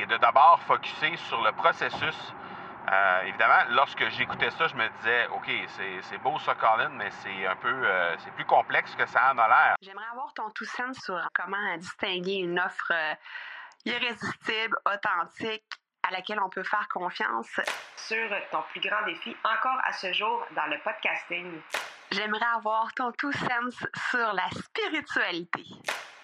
et de d'abord focuser sur le processus. Euh, évidemment, lorsque j'écoutais ça, je me disais, OK, c'est beau ça, Colin, mais c'est un peu, euh, plus complexe que ça en a l'air. J'aimerais avoir ton tout sens sur comment distinguer une offre euh, irrésistible, authentique, à laquelle on peut faire confiance. Sur ton plus grand défi encore à ce jour dans le podcasting. J'aimerais avoir ton tout sens sur la spiritualité.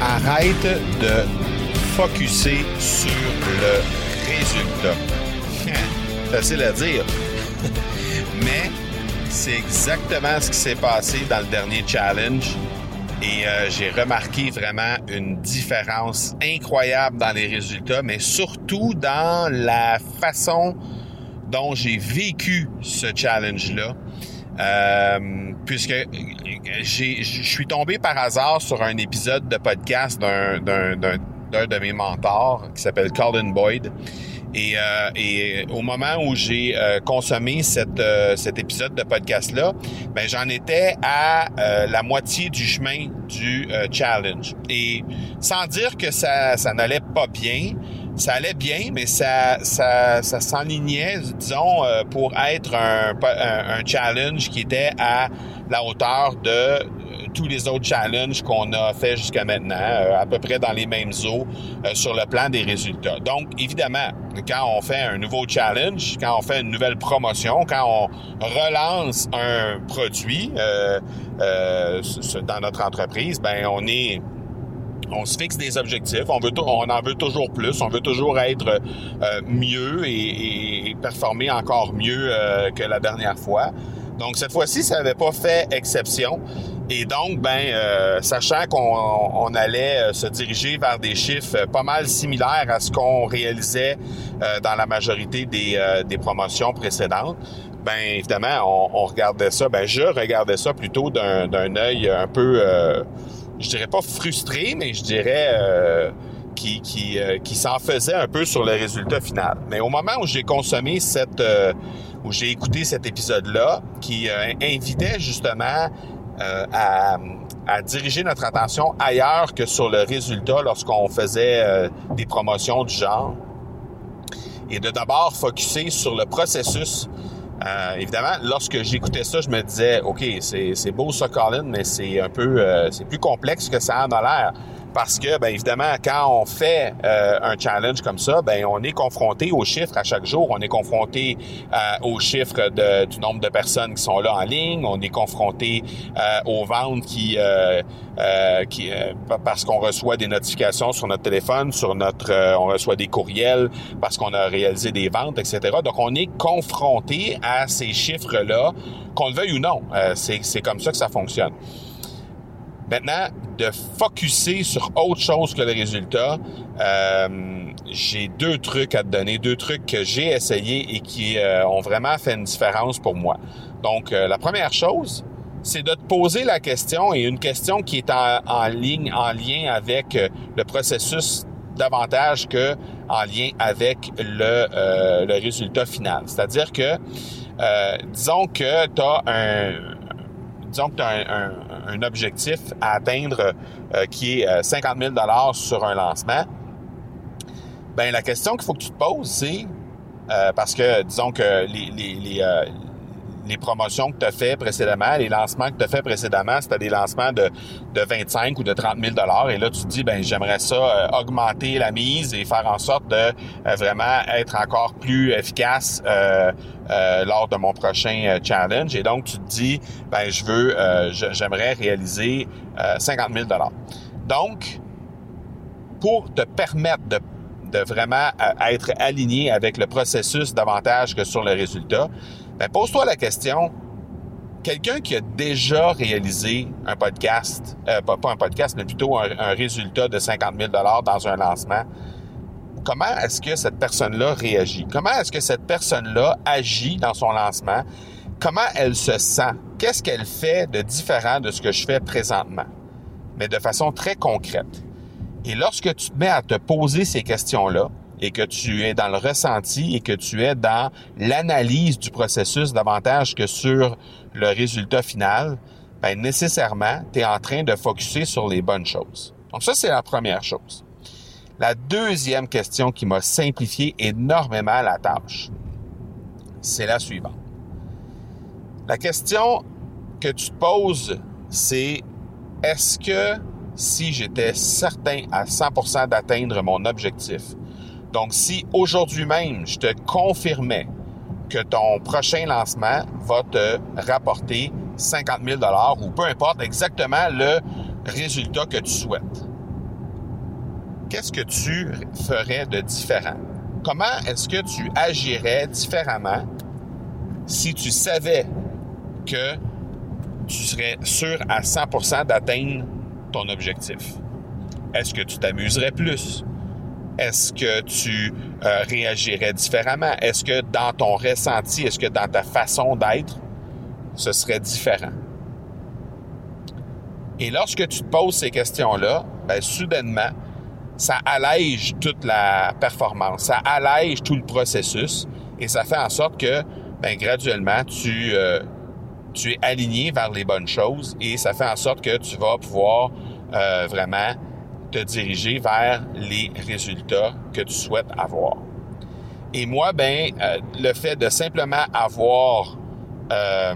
Arrête de focuser sur le résultat. Facile à dire. Mais c'est exactement ce qui s'est passé dans le dernier challenge. Et euh, j'ai remarqué vraiment une différence incroyable dans les résultats, mais surtout dans la façon dont j'ai vécu ce challenge-là. Euh, puisque je suis tombé par hasard sur un épisode de podcast d'un de mes mentors qui s'appelle Colin Boyd. Et, euh, et, au moment où j'ai euh, consommé cette, euh, cet épisode de podcast-là, ben, j'en étais à la moitié du chemin du challenge. Et sans dire que ça, ça n'allait pas bien, ça allait bien, mais ça, ça, ça s'enlignait, disons, pour être un, un, challenge qui était à la hauteur de tous les autres challenges qu'on a fait jusqu'à maintenant, euh, à peu près dans les mêmes eaux euh, sur le plan des résultats. Donc, évidemment, quand on fait un nouveau challenge, quand on fait une nouvelle promotion, quand on relance un produit euh, dans notre entreprise, ben on est on se fixe des objectifs, on veut en veut toujours plus, on veut toujours être mieux et, performer encore mieux que la dernière fois. Donc cette fois-ci, ça n'avait pas fait exception. Et donc, ben, euh, sachant qu'on allait euh, se diriger vers des chiffres euh, pas mal similaires à ce qu'on réalisait dans la majorité des, des promotions précédentes, ben évidemment, on, on, regardait ça. Ben je regardais ça plutôt d'un œil un peu, je dirais pas frustré, mais je dirais qui, qui, qui s'en faisait un peu sur le résultat final. Mais au moment où j'ai consommé cette, où j'ai écouté cet épisode-là, qui invitait justement euh, à, à, diriger notre attention ailleurs que sur le résultat lorsqu'on faisait euh, des promotions du genre. Et de d'abord focuser sur le processus. Euh, évidemment, lorsque j'écoutais ça, je me disais, OK, c'est beau ça, Colin, mais c'est un peu, c'est plus complexe que ça en a l'air parce que, ben évidemment, quand on fait euh, un challenge comme ça, ben on est confronté aux chiffres à chaque jour. On est confronté euh, aux chiffres de, du nombre de personnes qui sont là en ligne. On est confronté euh, aux ventes qui, qui parce qu'on reçoit des notifications sur notre téléphone, sur notre, on reçoit des courriels parce qu'on a réalisé des ventes, etc. Donc, on est confronté à ces chiffres-là, qu'on le veuille ou non. c'est comme ça que ça fonctionne. Maintenant, de focuser sur autre chose que le résultat, euh, j'ai deux trucs à te donner, deux trucs que j'ai essayé et qui euh, ont vraiment fait une différence pour moi. Donc, euh, la première chose, c'est de te poser la question et une question qui est en, ligne, en lien avec le processus davantage que en lien avec le, le résultat final. C'est-à-dire que, disons que tu as un, disons que tu as un, objectif à atteindre euh, qui est 50 euh, 000 sur un lancement, ben la question qu'il faut que tu te poses, c'est euh, parce que disons que les, promotions que tu as fait précédemment, les lancements que tu as fait précédemment, c'était des lancements de, de 25 ou de 30 000 Et là, tu te dis, ben j'aimerais ça euh, augmenter la mise et faire en sorte de euh, vraiment être encore plus efficace euh, lors de mon prochain challenge. Et donc, tu te dis, ben je veux, j'aimerais réaliser 50 000 Donc, pour te permettre de de vraiment être aligné avec le processus davantage que sur le résultat, ben, pose-toi la question, quelqu'un qui a déjà réalisé un podcast, euh, pas, un podcast, mais plutôt un, un résultat de 50 000 dans un lancement, comment est-ce que cette personne-là réagit? Comment est-ce que cette personne-là agit dans son lancement? Comment elle se sent? Qu'est-ce qu'elle fait de différent de ce que je fais présentement? Mais de façon très concrète. Et lorsque tu te mets à te poser ces questions-là, et que tu es dans le ressenti et que tu es dans l'analyse du processus davantage que sur le résultat final, ben nécessairement, tu es en train de focuser sur les bonnes choses. Donc ça, c'est la première chose. La deuxième question qui m'a simplifié énormément la tâche, c'est la suivante. La question que tu te poses, c'est est-ce que si j'étais certain à 100% d'atteindre mon objectif, donc, si aujourd'hui même, je te confirmais que ton prochain lancement va te rapporter 50 000 ou peu importe exactement le résultat que tu souhaites, qu'est-ce que tu ferais de différent? Comment est-ce que tu agirais différemment si tu savais que tu serais sûr à 100% d'atteindre objectif? Est-ce que tu t'amuserais plus? Est-ce que tu euh, réagirais différemment? Est-ce que dans ton ressenti, est-ce que dans ta façon d'être, ce serait différent? Et lorsque tu te poses ces questions-là, ben, soudainement, ça allège toute la performance, ça allège tout le processus et ça fait en sorte que ben, graduellement, tu, euh, tu es aligné vers les bonnes choses et ça fait en sorte que tu vas pouvoir euh, vraiment te diriger vers les résultats que tu souhaites avoir. Et moi, ben, euh, le fait de simplement avoir euh,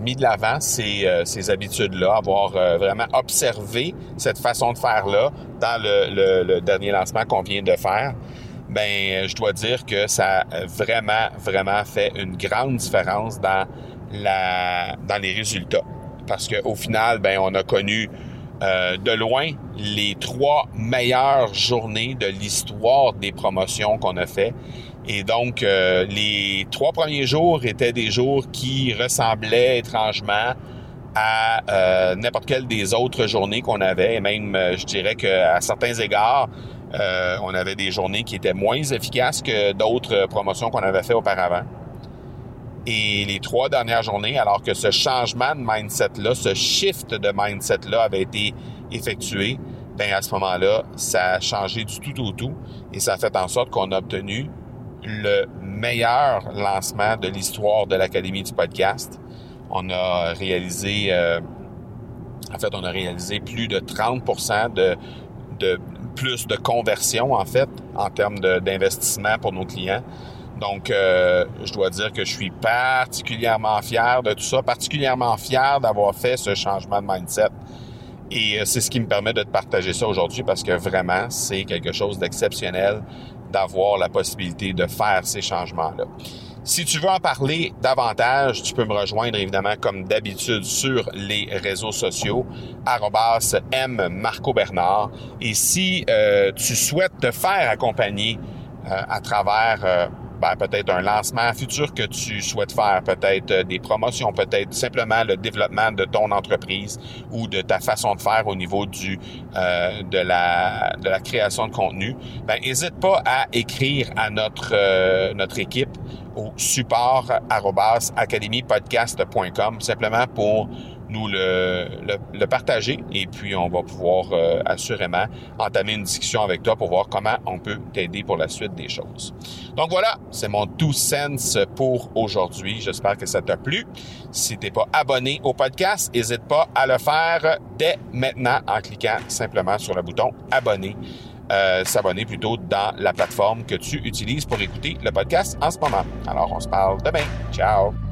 mis de l'avant ces, habitudes-là, avoir vraiment observé cette façon de faire-là dans le, le, dernier lancement qu'on vient de faire, ben, je dois dire que ça a vraiment, vraiment fait une grande différence dans dans les résultats. Parce qu'au final, ben, on a connu euh, de loin les trois meilleures journées de l'histoire des promotions qu'on a fait. Et donc, euh, les trois premiers jours étaient des jours qui ressemblaient étrangement à euh, n'importe quelle des autres journées qu'on avait. Et même, je dirais qu'à certains égards, on avait des journées qui étaient moins efficaces que d'autres promotions qu'on avait fait auparavant. Et les trois dernières journées, alors que ce changement de mindset-là, ce shift de mindset-là avait été effectué, ben à ce moment-là, ça a changé du tout au tout et ça a fait en sorte qu'on a obtenu le meilleur lancement de l'histoire de l'Académie du podcast. On a réalisé, euh, en fait, on a réalisé plus de 30 de, de plus de conversion, en fait, en termes d'investissement pour nos clients. Donc, euh, je dois dire que je suis particulièrement fier de tout ça, particulièrement fier d'avoir fait ce changement de mindset. Et euh, c'est ce qui me permet de te partager ça aujourd'hui parce que vraiment, c'est quelque chose d'exceptionnel d'avoir la possibilité de faire ces changements-là. Si tu veux en parler davantage, tu peux me rejoindre évidemment comme d'habitude sur les réseaux sociaux, M Marco Bernard. Et si euh, tu souhaites te faire accompagner à travers ben, peut-être un lancement futur que tu souhaites faire, peut-être euh, des promotions, peut-être simplement le développement de ton entreprise ou de ta façon de faire au niveau du euh, de la création de contenu, ben n'hésite pas à écrire à notre euh, notre équipe au support academypodcast.com simplement pour nous le, partager et puis on va pouvoir euh, assurément entamer une discussion avec toi pour voir comment on peut t'aider pour la suite des choses. Donc voilà, c'est mon two cents pour aujourd'hui. J'espère que ça t'a plu. Si t'es pas abonné au podcast, n'hésite pas à le faire dès maintenant en cliquant simplement sur le bouton abonner. Euh, s'abonner plutôt dans la plateforme que tu utilises pour écouter le podcast en ce moment. Alors, on se parle demain. Ciao!